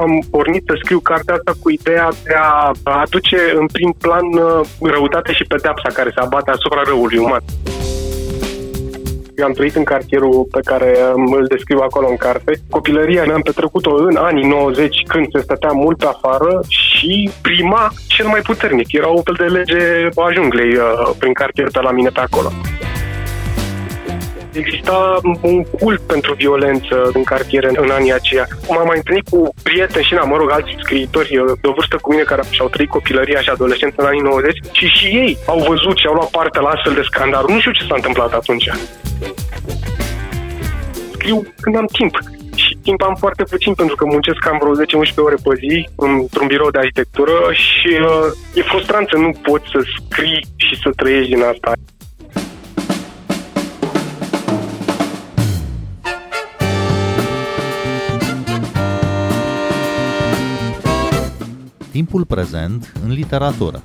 am pornit să scriu cartea asta cu ideea de a aduce în prim plan uh, răutate și pedeapsa care se abate asupra răului uman. Eu am trăit în cartierul pe care um, îl descriu acolo în carte. Copilăria mi-am petrecut-o în anii 90 când se stătea mult pe afară și prima cel mai puternic. Era o fel de lege a junglei uh, prin cartier pe la mine pe acolo. Exista un cult pentru violență în cartiere în anii aceia. M-am mai întâlnit cu prieteni și, na, mă rog, alți scriitori de o vârstă cu mine care și-au trăit copilăria și adolescență în anii 90 și și ei au văzut și au luat parte la astfel de scandaluri. Nu știu ce s-a întâmplat atunci. Scriu când am timp și timp am foarte puțin pentru că muncesc cam vreo 10-11 ore pe zi într-un birou de arhitectură și uh, e frustrant să nu poți să scrii și să trăiești din asta. Timpul prezent în literatură.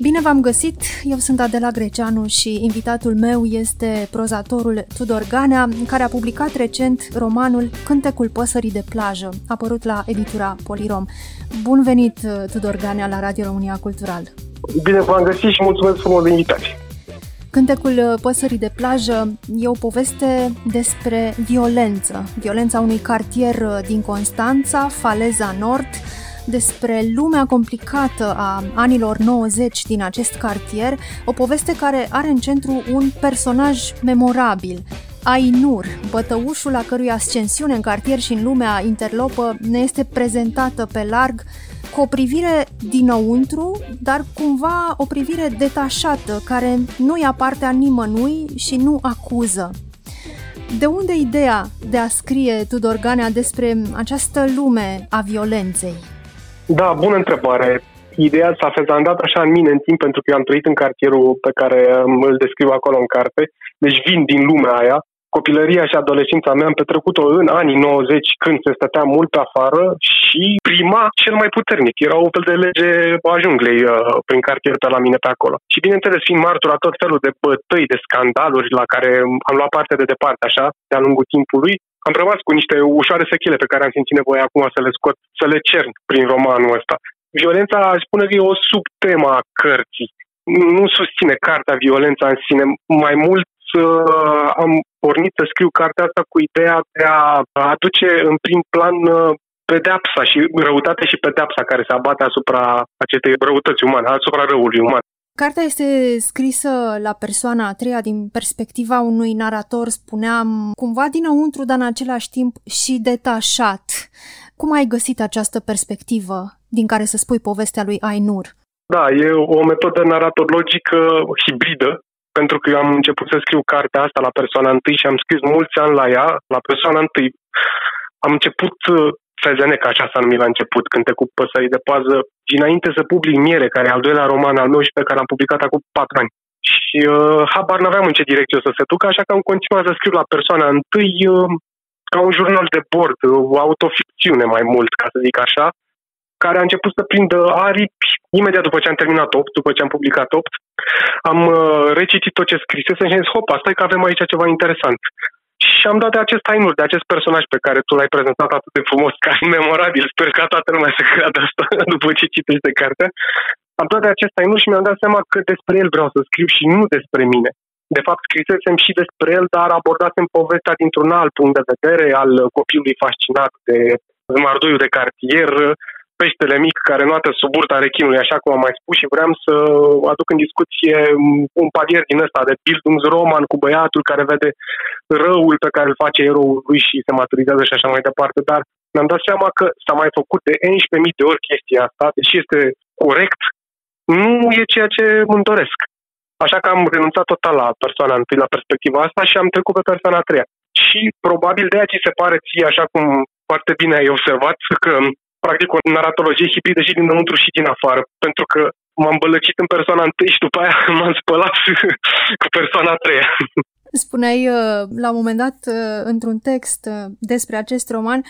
Bine v-am găsit! Eu sunt Adela Greceanu și invitatul meu este prozatorul Tudor Ganea, care a publicat recent romanul Cântecul păsării de plajă, apărut la editura Polirom. Bun venit, Tudor Ganea, la Radio România Cultural! Bine v-am găsit și mulțumesc frumos de invitație. Cântecul păsării de plajă e o poveste despre violență, violența unui cartier din Constanța, Faleza Nord, despre lumea complicată a anilor 90 din acest cartier, o poveste care are în centru un personaj memorabil, Ainur, bătăușul a cărui ascensiune în cartier și în lumea interlopă ne este prezentată pe larg cu o privire dinăuntru, dar cumva o privire detașată, care nu ia partea nimănui și nu acuză. De unde ideea de a scrie Tudor Ganea despre această lume a violenței? Da, bună întrebare. Ideea s-a fezandat așa în mine în timp pentru că eu am trăit în cartierul pe care îl descriu acolo în carte, deci vin din lumea aia copilăria și adolescența mea am petrecut-o în anii 90 când se stătea mult pe afară și prima cel mai puternic. Era o fel de lege a junglei uh, prin cartier pe la mine pe acolo. Și bineînțeles, fiind martura tot felul de bătăi, de scandaluri la care am luat parte de departe așa, de-a lungul timpului, am rămas cu niște ușoare sechele pe care am simțit nevoie acum să le scot, să le cern prin romanul ăsta. Violența, aș spune că e o subtema a cărții. Nu susține cartea violența în sine, mai mult uh, am pornit să scriu cartea asta cu ideea de a aduce în prim plan uh, pedeapsa și răutate și pedeapsa care se abate asupra acestei răutăți umane, asupra răului uman. Cartea este scrisă la persoana a treia din perspectiva unui narator, spuneam, cumva dinăuntru, dar în același timp și detașat. Cum ai găsit această perspectivă din care să spui povestea lui Ainur? Da, e o metodă naratologică hibridă, pentru că eu am început să scriu cartea asta la persoana întâi și am scris mulți ani la ea, la persoana întâi. Am început uh, Fezenec, așa s-a numit la început, cu păsării de pază, dinainte să public Miere, care e al doilea roman al meu și pe care am publicat acum patru ani. Și uh, habar n-aveam în ce direcție o să se ducă, așa că am continuat să scriu la persoana întâi uh, ca un jurnal de bord, o autoficțiune mai mult, ca să zic așa, care a început să prindă aripi imediat după ce am terminat 8, după ce am publicat 8. Am uh, recitit tot ce scrisese și am zis, hop, asta e că avem aici ceva interesant. Și am dat de acest Ainur, de acest personaj pe care tu l-ai prezentat atât de frumos, ca memorabil. Sper ca toată lumea să creadă asta după ce citește cartea. Am dat de acest Ainur și mi-am dat seama că despre el vreau să scriu și nu despre mine. De fapt, scrisesem și despre el, dar abordasem povestea dintr-un alt punct de vedere al copilului fascinat de zmarduiul de cartier, peștele mic care noată sub burta rechinului, așa cum am mai spus, și vreau să aduc în discuție un palier din ăsta de Bildungsroman cu băiatul care vede răul pe care îl face eroul lui și se maturizează și așa mai departe, dar mi-am dat seama că s-a mai făcut de 11.000 de ori chestia asta, deși este corect, nu e ceea ce îmi doresc. Așa că am renunțat total la persoana întâi, la perspectiva asta și am trecut pe persoana a treia. Și probabil de aia ți se pare ție, așa cum foarte bine ai observat, că practic o naratologie hibridă și dinăuntru și din afară, pentru că m-am bălăcit în persoana întâi și după aia m-am spălat cu persoana a treia. Spuneai uh, la un moment dat uh, într-un text uh, despre acest roman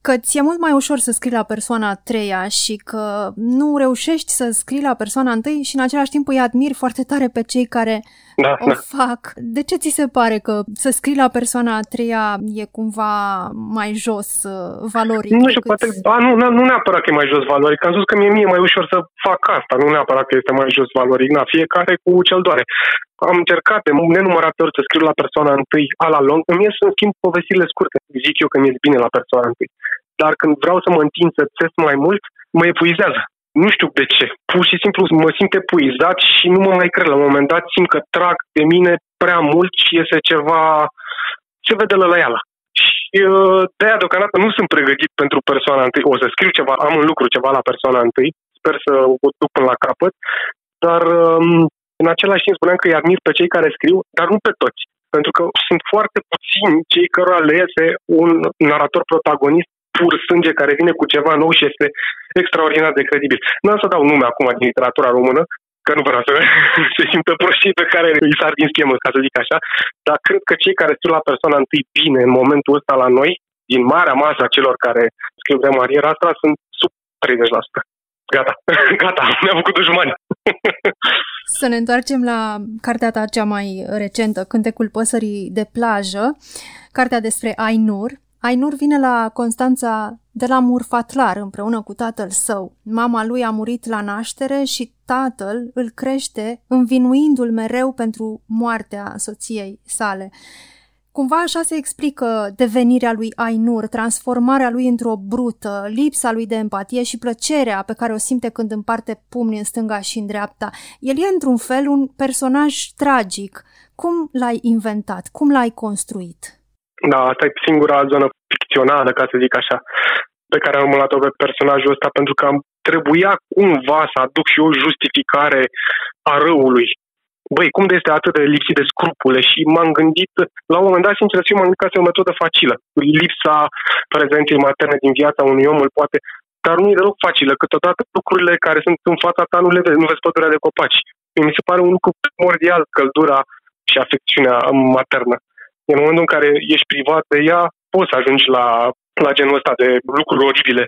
că ți-e mult mai ușor să scrii la persoana a treia și că nu reușești să scrii la persoana întâi și în același timp îi admiri foarte tare pe cei care da, o da. fac. De ce ți se pare că să scrii la persoana a treia e cumva mai jos uh, valoric? Nu știu, poate, ba, nu, nu neapărat că e mai jos valoric. Am spus că mie, mie e mai ușor să fac asta, nu neapărat că este mai jos valoric. Na, fiecare cu cel doare. Am încercat de nenumărate ori să scriu la persoana întâi, a la lung. Îmi ies în schimb povestirile scurte. Zic eu că mi-e bine la persoana întâi. Dar când vreau să mă întind să țes mai mult, mă epuizează. Nu știu de ce. Pur și simplu mă simt epuizat și nu mă mai cred. La un moment dat simt că trag de mine prea mult și iese ceva... Se vede lălăiala. Și uh, de-aia deocamdată nu sunt pregătit pentru persoana întâi. O să scriu ceva, am în lucru ceva la persoana întâi. Sper să o duc până la capăt. Dar um, în același timp spuneam că îi admir pe cei care scriu, dar nu pe toți. Pentru că sunt foarte puțini cei cărora le iese un narator protagonist pur sânge care vine cu ceva nou și este extraordinar de credibil. Nu am să dau nume acum din literatura română, că nu vreau să se simtă proștii pe care îi sar din schemă, ca să zic așa, dar cred că cei care scriu la persoana întâi bine în momentul ăsta la noi, din marea masă a celor care scriu de mariera asta, sunt sub 30%. Gata, gata, ne-am făcut dușmani. Să ne întoarcem la cartea ta cea mai recentă, Cântecul păsării de plajă, cartea despre Ainur. Ainur vine la Constanța de la Murfatlar împreună cu tatăl său. Mama lui a murit la naștere și tatăl îl crește învinuindu-l mereu pentru moartea soției sale. Cumva așa se explică devenirea lui Ainur, transformarea lui într-o brută, lipsa lui de empatie și plăcerea pe care o simte când împarte pumni în stânga și în dreapta. El e într-un fel un personaj tragic. Cum l-ai inventat? Cum l-ai construit? Da, asta e singura zonă ficțională, ca să zic așa, pe care am urmărit-o pe personajul ăsta, pentru că am trebuia cumva să aduc și o justificare a răului. Băi, cum de este atât de lipsit de scrupule? Și m-am gândit, la un moment dat, sincer să m-am gândit că este o metodă facilă. Lipsa prezenței materne din viața unui om îl poate dar nu e deloc facilă. Câteodată lucrurile care sunt în fața ta nu le vezi, nu vezi pădurea de copaci. Mi se pare un lucru primordial, căldura și afecțiunea maternă. În momentul în care ești privat de ea, poți să ajungi la, la genul ăsta de lucruri oribile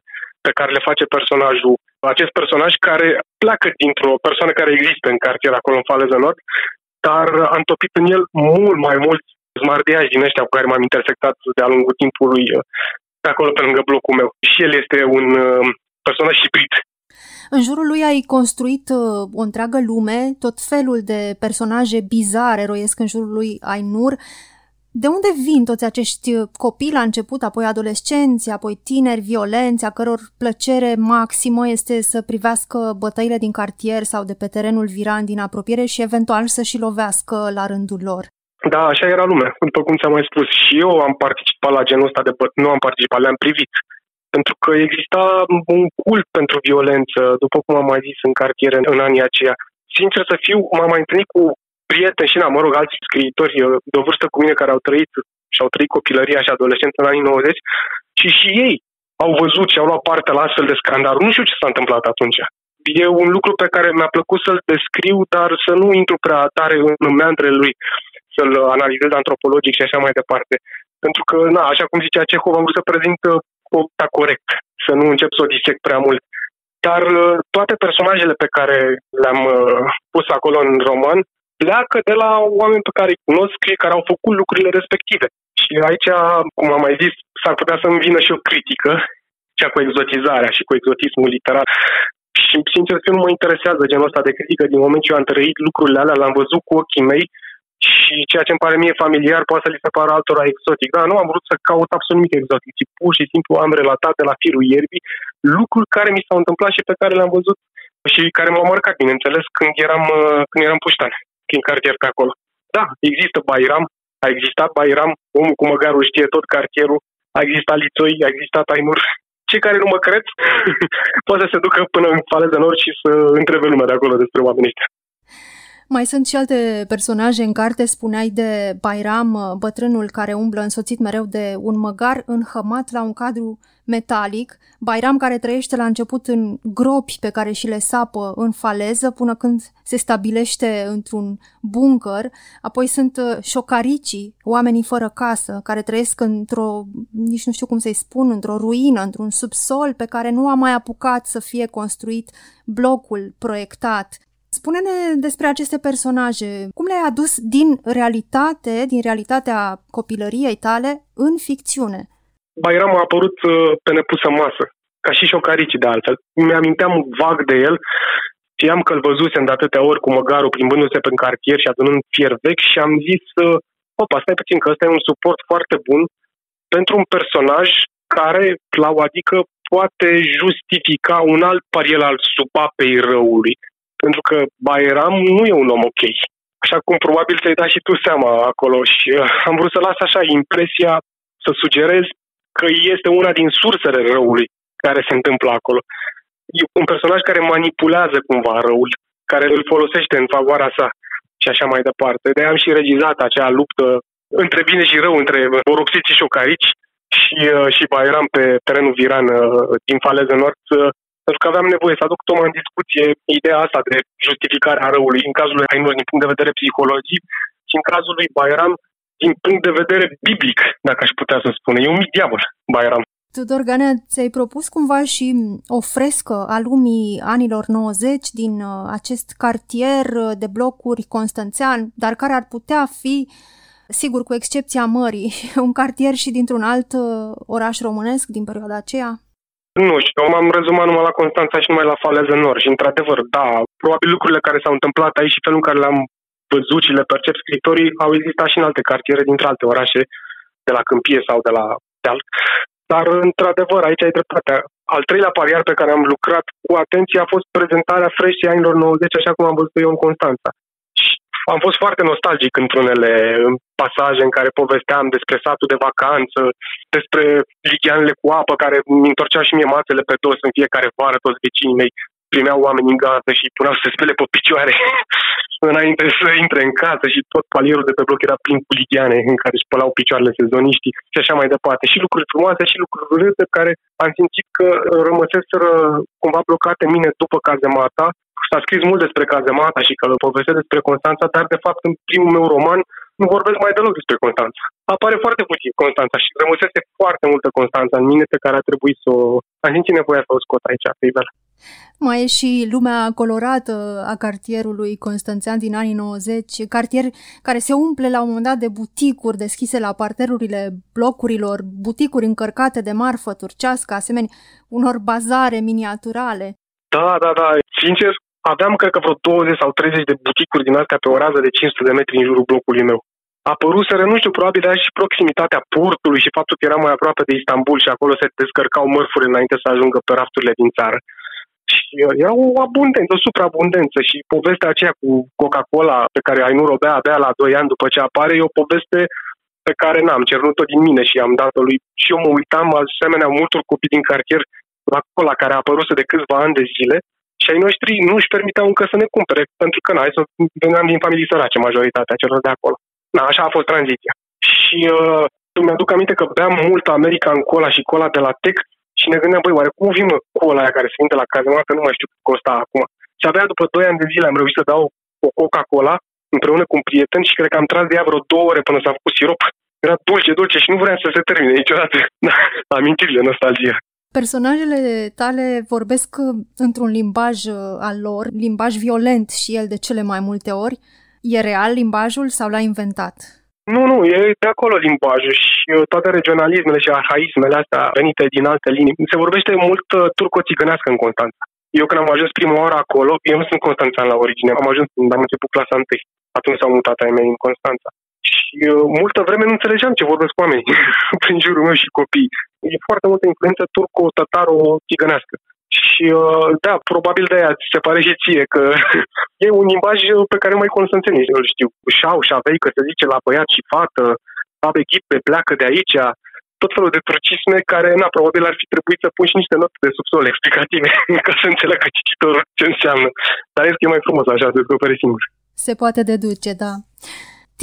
pe care le face personajul. Acest personaj care pleacă dintr-o persoană care există în cartier acolo în Faleză Nord, dar a întopit în el mult mai mulți zmardeași din ăștia cu care m-am intersectat de-a lungul timpului pe acolo pe lângă blocul meu. Și el este un uh, personaj hibrid. În jurul lui ai construit uh, o întreagă lume, tot felul de personaje bizare roiesc în jurul lui Ainur. De unde vin toți acești uh, copii la început, apoi adolescenți, apoi tineri violenți, a căror plăcere maximă este să privească bătăile din cartier sau de pe terenul viran din apropiere și eventual să și lovească la rândul lor? Da, așa era lumea, după cum ți-am mai spus. Și eu am participat la genul ăsta de băt... nu am participat, le-am privit. Pentru că exista un cult pentru violență, după cum am mai zis în cartiere în anii aceia. Sincer să fiu, m-am mai întâlnit cu prieteni și, na, mă rog, alți scriitori de o vârstă cu mine care au trăit și au trăit copilăria și adolescența în anii 90 și și ei au văzut și au luat parte la astfel de scandal. Nu știu ce s-a întâmplat atunci. E un lucru pe care mi-a plăcut să-l descriu, dar să nu intru prea tare în meandrele lui, să-l analizez antropologic și așa mai departe. Pentru că, na, așa cum zicea Cehov, am vrut să prezint copta corect, să nu încep să o disec prea mult. Dar uh, toate personajele pe care le-am uh, pus acolo în roman pleacă de la oameni pe care îi cunosc, care au făcut lucrurile respective. Și aici, cum am mai zis, s-ar putea să-mi vină și o critică, cea cu exotizarea și cu exotismul literar. Și, sincer, nu mă interesează genul ăsta de critică din moment ce eu am trăit lucrurile alea, l-am văzut cu ochii mei și ceea ce îmi pare mie familiar poate să li se pară altora exotic. Da, nu am vrut să caut absolut nimic exotic, ci pur și simplu am relatat de la firul ierbii lucruri care mi s-au întâmplat și pe care le-am văzut și care m-au marcat, bineînțeles, când eram, când eram puștan prin cartier pe acolo. Da, există Bairam, a existat Bairam, omul cu măgarul știe tot cartierul, a existat Lițoi, a existat Ainur. Cei care nu mă cred, poate să se ducă până în Faleză Nord și să întrebe lumea de acolo despre oamenii ăștia. Mai sunt și alte personaje în carte, spuneai de Bairam, bătrânul care umblă însoțit mereu de un măgar înhămat la un cadru metalic, Bairam care trăiește la început în gropi pe care și le sapă în faleză până când se stabilește într-un bunker, apoi sunt uh, șocaricii, oamenii fără casă, care trăiesc într-o, nici nu știu cum să-i spun, într-o ruină, într-un subsol pe care nu a mai apucat să fie construit blocul proiectat. Spune-ne despre aceste personaje. Cum le-ai adus din realitate, din realitatea copilăriei tale, în ficțiune? Bairam a apărut uh, pe nepusă masă, ca și șocarici de altfel. Mi-aminteam vag de el, știam că îl văzusem de atâtea ori cu măgarul plimbându-se pe cartier și adunând fier vechi și am zis, uh, opa, stai puțin că ăsta e un suport foarte bun pentru un personaj care, la o adică, poate justifica un alt pariel al supapei răului pentru că Bairam nu e un om ok. Așa cum probabil ți-ai dat și tu seama acolo și uh, am vrut să las așa impresia să sugerez că este una din sursele răului care se întâmplă acolo. E un personaj care manipulează cumva răul, care îl folosește în favoarea sa și așa mai departe. De am și regizat acea luptă între bine și rău, între boropsiți și șocarici și, uh, și Bairam pe terenul viran uh, din Faleză Nord pentru că aveam nevoie să aduc tocmai în discuție ideea asta de justificare a răului, în cazul lui Ainur din punct de vedere psihologic și în cazul lui Bayram din punct de vedere biblic, dacă aș putea să spun. E un mic diavol, Bayram. Tudor Ganea, ți-ai propus cumva și o frescă a lumii anilor 90 din uh, acest cartier uh, de blocuri constanțean, dar care ar putea fi, sigur, cu excepția mării, un cartier și dintr-un alt uh, oraș românesc din perioada aceea? Nu știu, eu m-am rezumat numai la Constanța și numai la Faleză Nord și, într-adevăr, da, probabil lucrurile care s-au întâmplat aici și felul în care le-am văzut și le percep scritorii au existat și în alte cartiere dintre alte orașe, de la Câmpie sau de la Deal. Dar, într-adevăr, aici ai dreptate. Al treilea pariar pe care am lucrat cu atenție a fost prezentarea freșii anilor 90, așa cum am văzut eu în Constanța am fost foarte nostalgic într-unele pasaje în care povesteam despre satul de vacanță, despre ligianele cu apă care mi întorceau și mie mațele pe dos în fiecare vară, toți vecinii mei primeau oameni în gază și puneau să se spele pe picioare înainte să intre în casă și tot palierul de pe bloc era plin cu ligiane în care își spălau picioarele sezoniștii și așa mai departe. Și lucruri frumoase și lucruri urâte care am simțit că rămăseseră cumva blocate în mine după cazemata S-a scris mult despre Cazemata și că povestesc despre Constanța, dar de fapt în primul meu roman nu vorbesc mai deloc despre Constanța. Apare foarte puțin Constanța și rămăsese foarte multă Constanța în mine pe care a trebuit să o... Am simțit nevoia să o scot aici, pe Ibel. Mai e și lumea colorată a cartierului Constanțean din anii 90, cartier care se umple la un moment dat de buticuri deschise la parterurile blocurilor, buticuri încărcate de marfă turcească, asemenea unor bazare miniaturale. Da, da, da. Sincer, aveam, cred că vreo 20 sau 30 de buticuri din astea pe o rază de 500 de metri în jurul blocului meu. Apăruseră, nu știu, probabil de și proximitatea portului și faptul că era mai aproape de Istanbul și acolo se descărcau mărfuri înainte să ajungă pe rafturile din țară. Și uh, era o abundență, o supraabundență și povestea aceea cu Coca-Cola pe care ai nu robea abia la 2 ani după ce apare e o poveste pe care n-am cernut-o din mine și am dat-o lui. Și eu mă uitam asemenea multor copii din cartier la cola care a apărut de câțiva ani de zile și ai noștri nu își permiteau încă să ne cumpere, pentru că noi să veneam din familii sărace majoritatea celor de acolo. Na, așa a fost tranziția. Și uh, mi-aduc aminte că beam mult American Cola și Cola de la Tex și ne gândeam, băi, oare cum vin mă cola aia care se vinde la cazema, că nu mai știu cât costa acum. Și abia după 2 ani de zile am reușit să dau o Coca-Cola împreună cu un prieten și cred că am tras de ea vreo două ore până s-a făcut sirop. Era dulce, dulce și nu vreau să se termine niciodată. Da, amintirile, nostalgia. Personajele tale vorbesc uh, într-un limbaj uh, al lor, limbaj violent și el de cele mai multe ori. E real limbajul sau l-a inventat? Nu, nu, e de acolo limbajul și uh, toate regionalismele și arhaismele astea venite din alte linii. Se vorbește mult turco-țigănească în Constanța. Eu când am ajuns prima oară acolo, eu nu sunt constanțan la origine, am ajuns când am început clasa 1. Atunci s-au mutat ai mei în Constanța. Și uh, multă vreme nu înțelegeam ce vorbesc oamenii prin jurul meu și copii. E foarte multă influență turco-tataro-tigănească. Și uh, da, probabil de aia ți se pare și ție că e un limbaj pe care mai constanțenii îl știu. Șau și avei că se zice la băiat și fată, abe ghipe, pleacă de aici, tot felul de turcisme care, na, probabil ar fi trebuit să pun și niște note de subsol explicative ca să înțeleagă cititorul ce înseamnă. Dar este mai frumos așa, să descoperi singur. Se poate deduce, da.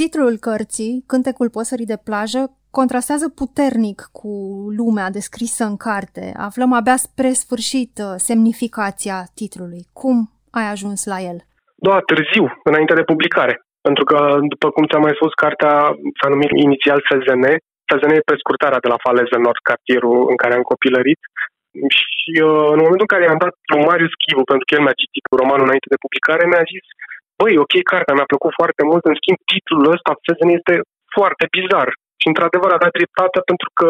Titlul cărții, Cântecul păsării de plajă, contrastează puternic cu lumea descrisă în carte. Aflăm abia spre sfârșit uh, semnificația titlului. Cum ai ajuns la el? Da, târziu, înainte de publicare. Pentru că, după cum ți-am mai spus, cartea s-a numit inițial FZN. FZN e prescurtarea de la Faleză Nord, cartierul în care am copilărit. Și uh, în momentul în care i-am dat lui Marius Chivu, pentru că el mi-a citit romanul înainte de publicare, mi-a zis băi, ok, cartea mi-a plăcut foarte mult, în schimb titlul ăsta, FZN, este foarte bizar. Și într-adevăr a dat dreptate pentru că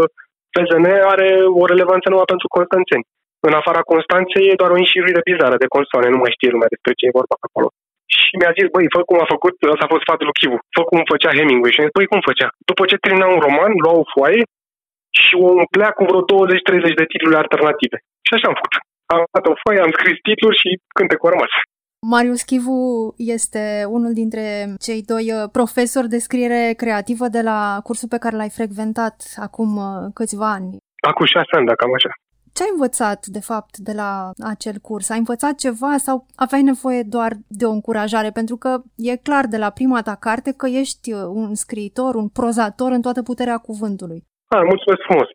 FZN are o relevanță numai pentru constanțeni. În afara Constanței e doar o înșiruire bizară de consoane, nu mai știe lumea despre ce e vorba acolo. Și mi-a zis, băi, fă cum a făcut, ăsta a fost sfatul lui Chivu, fă cum făcea Hemingway. Și am zis, băi, cum făcea? După ce termina un roman, lua o foaie și o umplea cu vreo 20-30 de titluri alternative. Și așa am făcut. Am dat o foaie, am scris titluri și cântecul a rămas. Marius Chivu este unul dintre cei doi uh, profesori de scriere creativă de la cursul pe care l-ai frecventat acum uh, câțiva ani. Acum șase ani, dacă am așa. Ce ai învățat, de fapt, de la acel curs? Ai învățat ceva sau aveai nevoie doar de o încurajare? Pentru că e clar de la prima ta carte că ești uh, un scriitor, un prozator în toată puterea cuvântului. Ah, mulțumesc frumos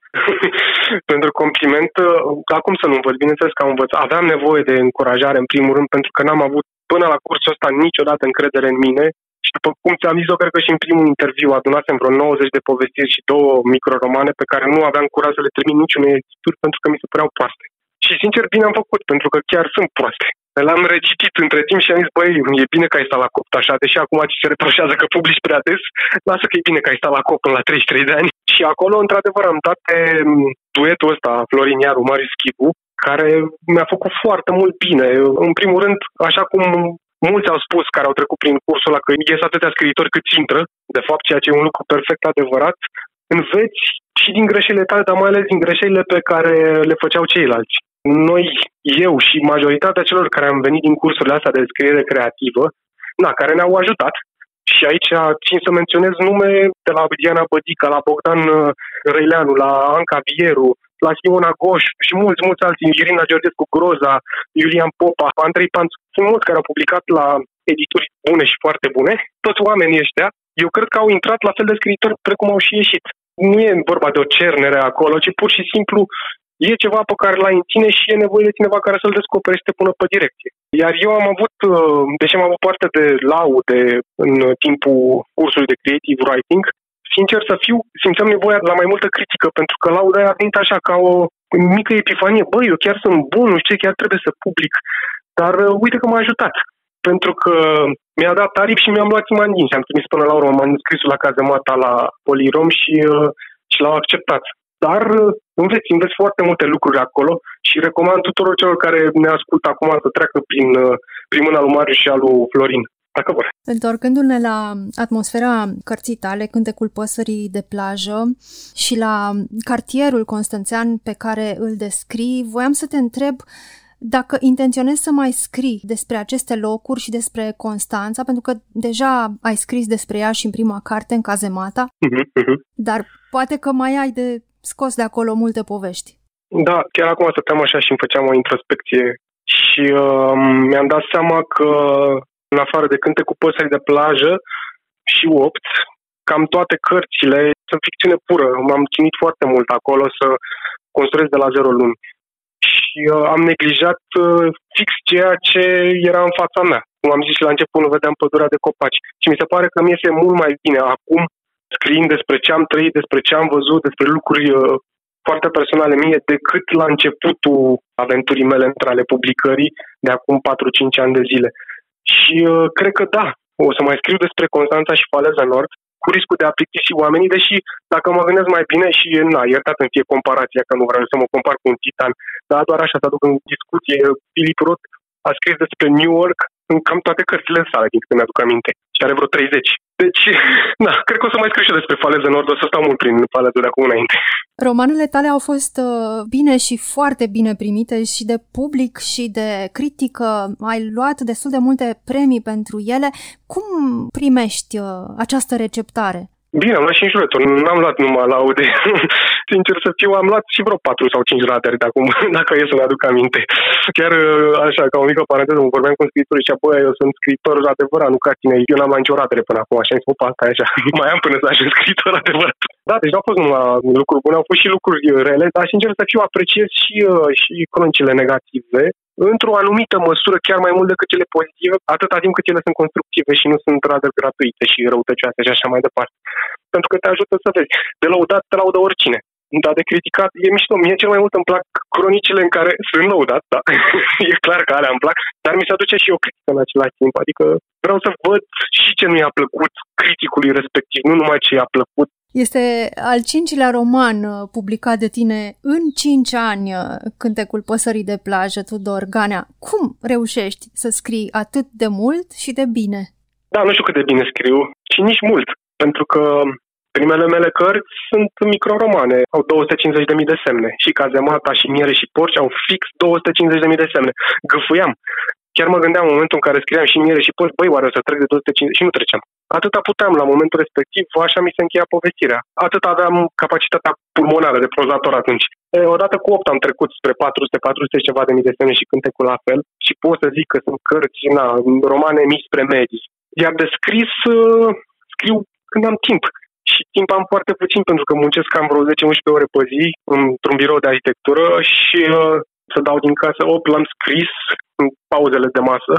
pentru compliment. Uh, acum să nu învăț, bineînțeles că am învățat. Aveam nevoie de încurajare, în primul rând, pentru că n-am avut până la cursul ăsta niciodată încredere în mine și după cum ți-am zis, eu cred că și în primul interviu adunasem vreo 90 de povestiri și două microromane pe care nu aveam curaj să le termin niciunei edituri pentru că mi se păreau proaste. Și sincer, bine am făcut, pentru că chiar sunt proaste. L-am recitit între timp și am zis, băi, e bine că ai stat la copt așa, deși acum ți se reproșează că publici prea des, lasă că e bine că ai stat la copt până la 33 de ani. Și acolo, într-adevăr, am dat pe duetul ăsta, Florin Iaru, Marius Schibu, care mi-a făcut foarte mult bine. În primul rând, așa cum mulți au spus care au trecut prin cursul ăla că ies atâtea scriitori cât intră, de fapt, ceea ce e un lucru perfect adevărat, înveți și din greșelile tale, dar mai ales din greșelile pe care le făceau ceilalți. Noi, eu și majoritatea celor care am venit din cursurile astea de scriere creativă, na, care ne-au ajutat, și aici țin să menționez nume de la Diana Bădica, la Bogdan uh, Răileanu, la Anca Vieru, la Simona Goș și mulți, mulți alții, Irina Georgescu Groza, Iulian Popa, Andrei Panț. Sunt mulți care au publicat la edituri bune și foarte bune. Toți oamenii ăștia, eu cred că au intrat la fel de scriitori precum au și ieșit. Nu e vorba de o cernere acolo, ci pur și simplu e ceva pe care l-ai în tine și e nevoie de cineva care să-l descopere și te pună pe direcție. Iar eu am avut, uh, deși am avut parte de laude în timpul cursului de creative writing, sincer să fiu, simțeam nevoia la mai multă critică, pentru că lauda a venit așa ca o mică epifanie. Băi, eu chiar sunt bun, nu știu ce, chiar trebuie să public. Dar uh, uite că m-a ajutat. Pentru că mi-a dat tarif și mi-am luat imagini și am trimis până la urmă manuscrisul la cazemata la Polirom și, uh, și l-au acceptat. Dar uh, înveți, înveți foarte multe lucruri acolo și recomand tuturor celor care ne ascultă acum să treacă prin, uh, prin mâna lui Marius și a lui Florin dacă vor. Întorcându-ne la atmosfera cărții tale, Cântecul păsării de plajă și la cartierul constanțean pe care îl descrii, voiam să te întreb dacă intenționezi să mai scrii despre aceste locuri și despre Constanța, pentru că deja ai scris despre ea și în prima carte, în Cazemata, uh-huh, uh-huh. dar poate că mai ai de scos de acolo multe povești. Da, chiar acum stăteam așa și îmi făceam o introspecție și uh, mi-am dat seama că în afară de cânte cu păsări de plajă și opt, cam toate cărțile sunt ficțiune pură. M-am chinuit foarte mult acolo să construiesc de la zero luni. Și uh, am neglijat uh, fix ceea ce era în fața mea. Cum am zis la început, nu vedeam pădurea de copaci. Și mi se pare că mi este mult mai bine acum scriind despre ce am trăit, despre ce am văzut, despre lucruri uh, foarte personale mie, decât la începutul aventurii mele între ale publicării de acum 4-5 ani de zile. Și uh, cred că da, o să mai scriu despre Constanța și Faleza Nord, cu riscul de a plictisi oamenii, deși dacă mă gândesc mai bine și, na, iertat în fie comparația, că nu vreau să mă compar cu un titan, dar doar așa să aduc în discuție, Philip Roth a scris despre New York în cam toate cărțile sale, din câte mi-aduc aminte, și are vreo 30. Deci, na, cred că o să mai scriu și despre Faleza Nord, o să stau mult prin Faleza de acum înainte. Romanele tale au fost uh, bine și foarte bine primite și de public și de critică. Ai luat destul de multe premii pentru ele. Cum primești uh, această receptare? Bine, am luat și înjurături. N-am luat numai laude. Sincer să fiu, am luat și vreo 4 sau 5 rateri de acum, dacă e să-mi aduc aminte. Chiar uh, așa, ca o mică paranteză, mă vorbeam cu scriitorul și apoi eu sunt scriitor adevărat, nu ca tine. Eu n-am luat nicio ratere până acum, așa am spus asta așa. Mai am până să ajung scriitor adevărat. Da, deci nu au fost numai lucruri bune, au fost și lucruri rele, dar sincer să fiu, apreciez și, uh, și cronicile negative într-o anumită măsură, chiar mai mult decât cele pozitive, atâta timp cât ele sunt constructive și nu sunt radări gratuite și răutăcioase și așa mai departe. Pentru că te ajută să vezi. De lăudat te laudă oricine. Dar de criticat e mișto. Mie cel mai mult îmi plac cronicile în care sunt lăudat, da. e clar că alea îmi plac, dar mi se aduce și o critică în același timp. Adică vreau să văd și ce nu i-a plăcut criticului respectiv, nu numai ce i-a plăcut este al cincilea roman uh, publicat de tine în cinci ani, uh, Cântecul păsării de plajă, Tudor Ganea. Cum reușești să scrii atât de mult și de bine? Da, nu știu cât de bine scriu, ci nici mult, pentru că primele mele cărți sunt microromane, au 250.000 de semne. Și Cazemata, și Miere, și Porci au fix 250.000 de semne. Gâfâiam. Chiar mă gândeam în momentul în care scriam și Miere și Porci, băi, oare o să trec de 250 și nu treceam. Atâta puteam la momentul respectiv, așa mi se încheia povestirea. Atât aveam capacitatea pulmonară de prozator atunci. E, odată cu 8 am trecut spre 400, 400 ceva de mii de semne și cântecul la fel și pot să zic că sunt cărți, na, romane mici spre medii. Iar de scris, uh, scriu când am timp. Și timp am foarte puțin pentru că muncesc cam vreo 10-11 ore pe zi într-un birou de arhitectură și uh, să dau din casă 8 l-am scris în pauzele de masă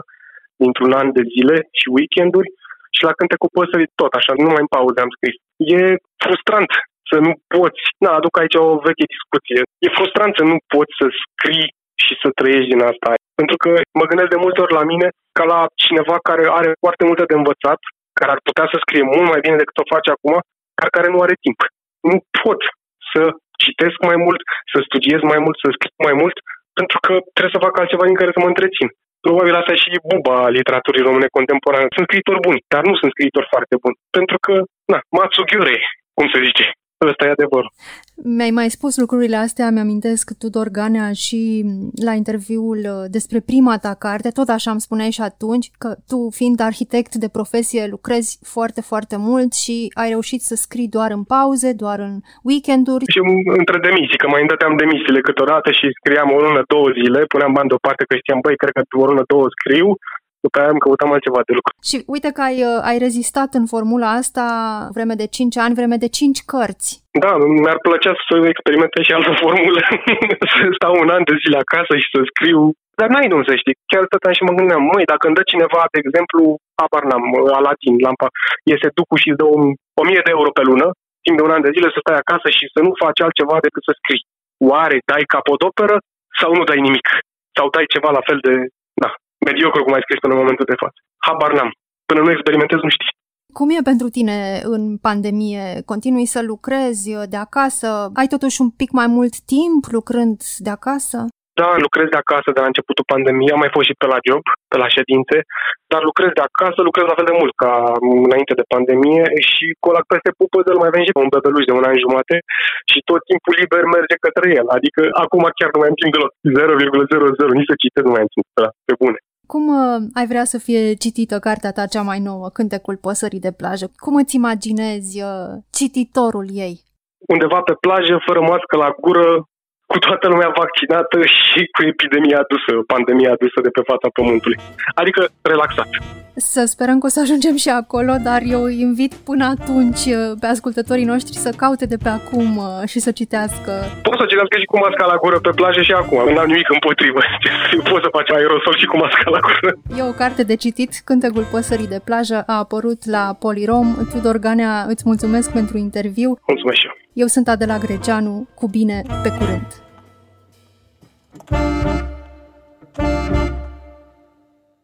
dintr-un an de zile și weekenduri și la cânte cu păsări tot așa, numai în pauze am scris. E frustrant să nu poți, na, aduc aici o veche discuție, e frustrant să nu poți să scrii și să trăiești din asta. Pentru că mă gândesc de multe ori la mine ca la cineva care are foarte multe de învățat, care ar putea să scrie mult mai bine decât o face acum, dar care nu are timp. Nu pot să citesc mai mult, să studiez mai mult, să scriu mai mult, pentru că trebuie să fac altceva din care să mă întrețin. Probabil asta și e buba literaturii române contemporane. Sunt scriitori buni, dar nu sunt scriitori foarte buni. Pentru că, na, Matsughiure, cum se zice. Ăsta e adevărul. Mi-ai mai spus lucrurile astea, mi-amintesc Tudor Ganea și la interviul uh, despre prima ta carte, tot așa îmi spuneai și atunci, că tu fiind arhitect de profesie lucrezi foarte, foarte mult și ai reușit să scrii doar în pauze, doar în weekenduri. Și între demisii, că mai îndăteam demisiile câteodată și scriam o lună, două zile, puneam bani deoparte că știam, băi, cred că o lună, două scriu, după aia am căutat altceva de lucru. Și uite că ai, uh, ai rezistat în formula asta vreme de 5 ani, vreme de 5 cărți. Da, mi-ar plăcea să experimentez și altă formulă, să stau un an de zile acasă și să scriu. Dar n-ai nu să știi. Chiar stăteam și mă gândeam, măi, dacă îmi dă cineva, de exemplu, apar n-am, uh, Aladdin, lampa, iese ducul și îți dă 1000 de euro pe lună, timp de un an de zile să stai acasă și să nu faci altceva decât să scrii. Oare dai capodoperă sau nu dai nimic? Sau dai ceva la fel de mediocru, cum ai scris până în momentul de față. Habar n-am. Până nu experimentez, nu știi. Cum e pentru tine în pandemie? Continui să lucrezi de acasă? Ai totuși un pic mai mult timp lucrând de acasă? Da, lucrez de acasă de la începutul pandemiei, am mai fost și pe la job, pe la ședințe, dar lucrez de acasă, lucrez la fel de mult ca înainte de pandemie și colac peste pupă de mai avem și un bebeluș de un an jumate și tot timpul liber merge către el. Adică acum chiar nu mai am timp deloc. 0,00, nici să citesc nu mai am timp. Da, pe bune. Cum uh, ai vrea să fie citită cartea ta cea mai nouă, Cântecul păsării de plajă? Cum îți imaginezi uh, cititorul ei? Undeva pe plajă, fără mască la gură, cu toată lumea vaccinată și cu epidemia adusă, pandemia adusă de pe fața pământului. Adică relaxat. Să sperăm că o să ajungem și acolo, dar eu invit până atunci uh, pe ascultătorii noștri să caute de pe acum uh, și să citească. Poți să citească și cu masca la gură pe plajă și acum, nu am nimic împotrivă. Poți să faci aerosol și cu masca la gură. E o carte de citit, Cântecul păsării de plajă, a apărut la Polirom. Tudor Ganea, îți mulțumesc pentru interviu. Mulțumesc și eu. Eu sunt Adela Greceanu, cu bine, pe curând. thank you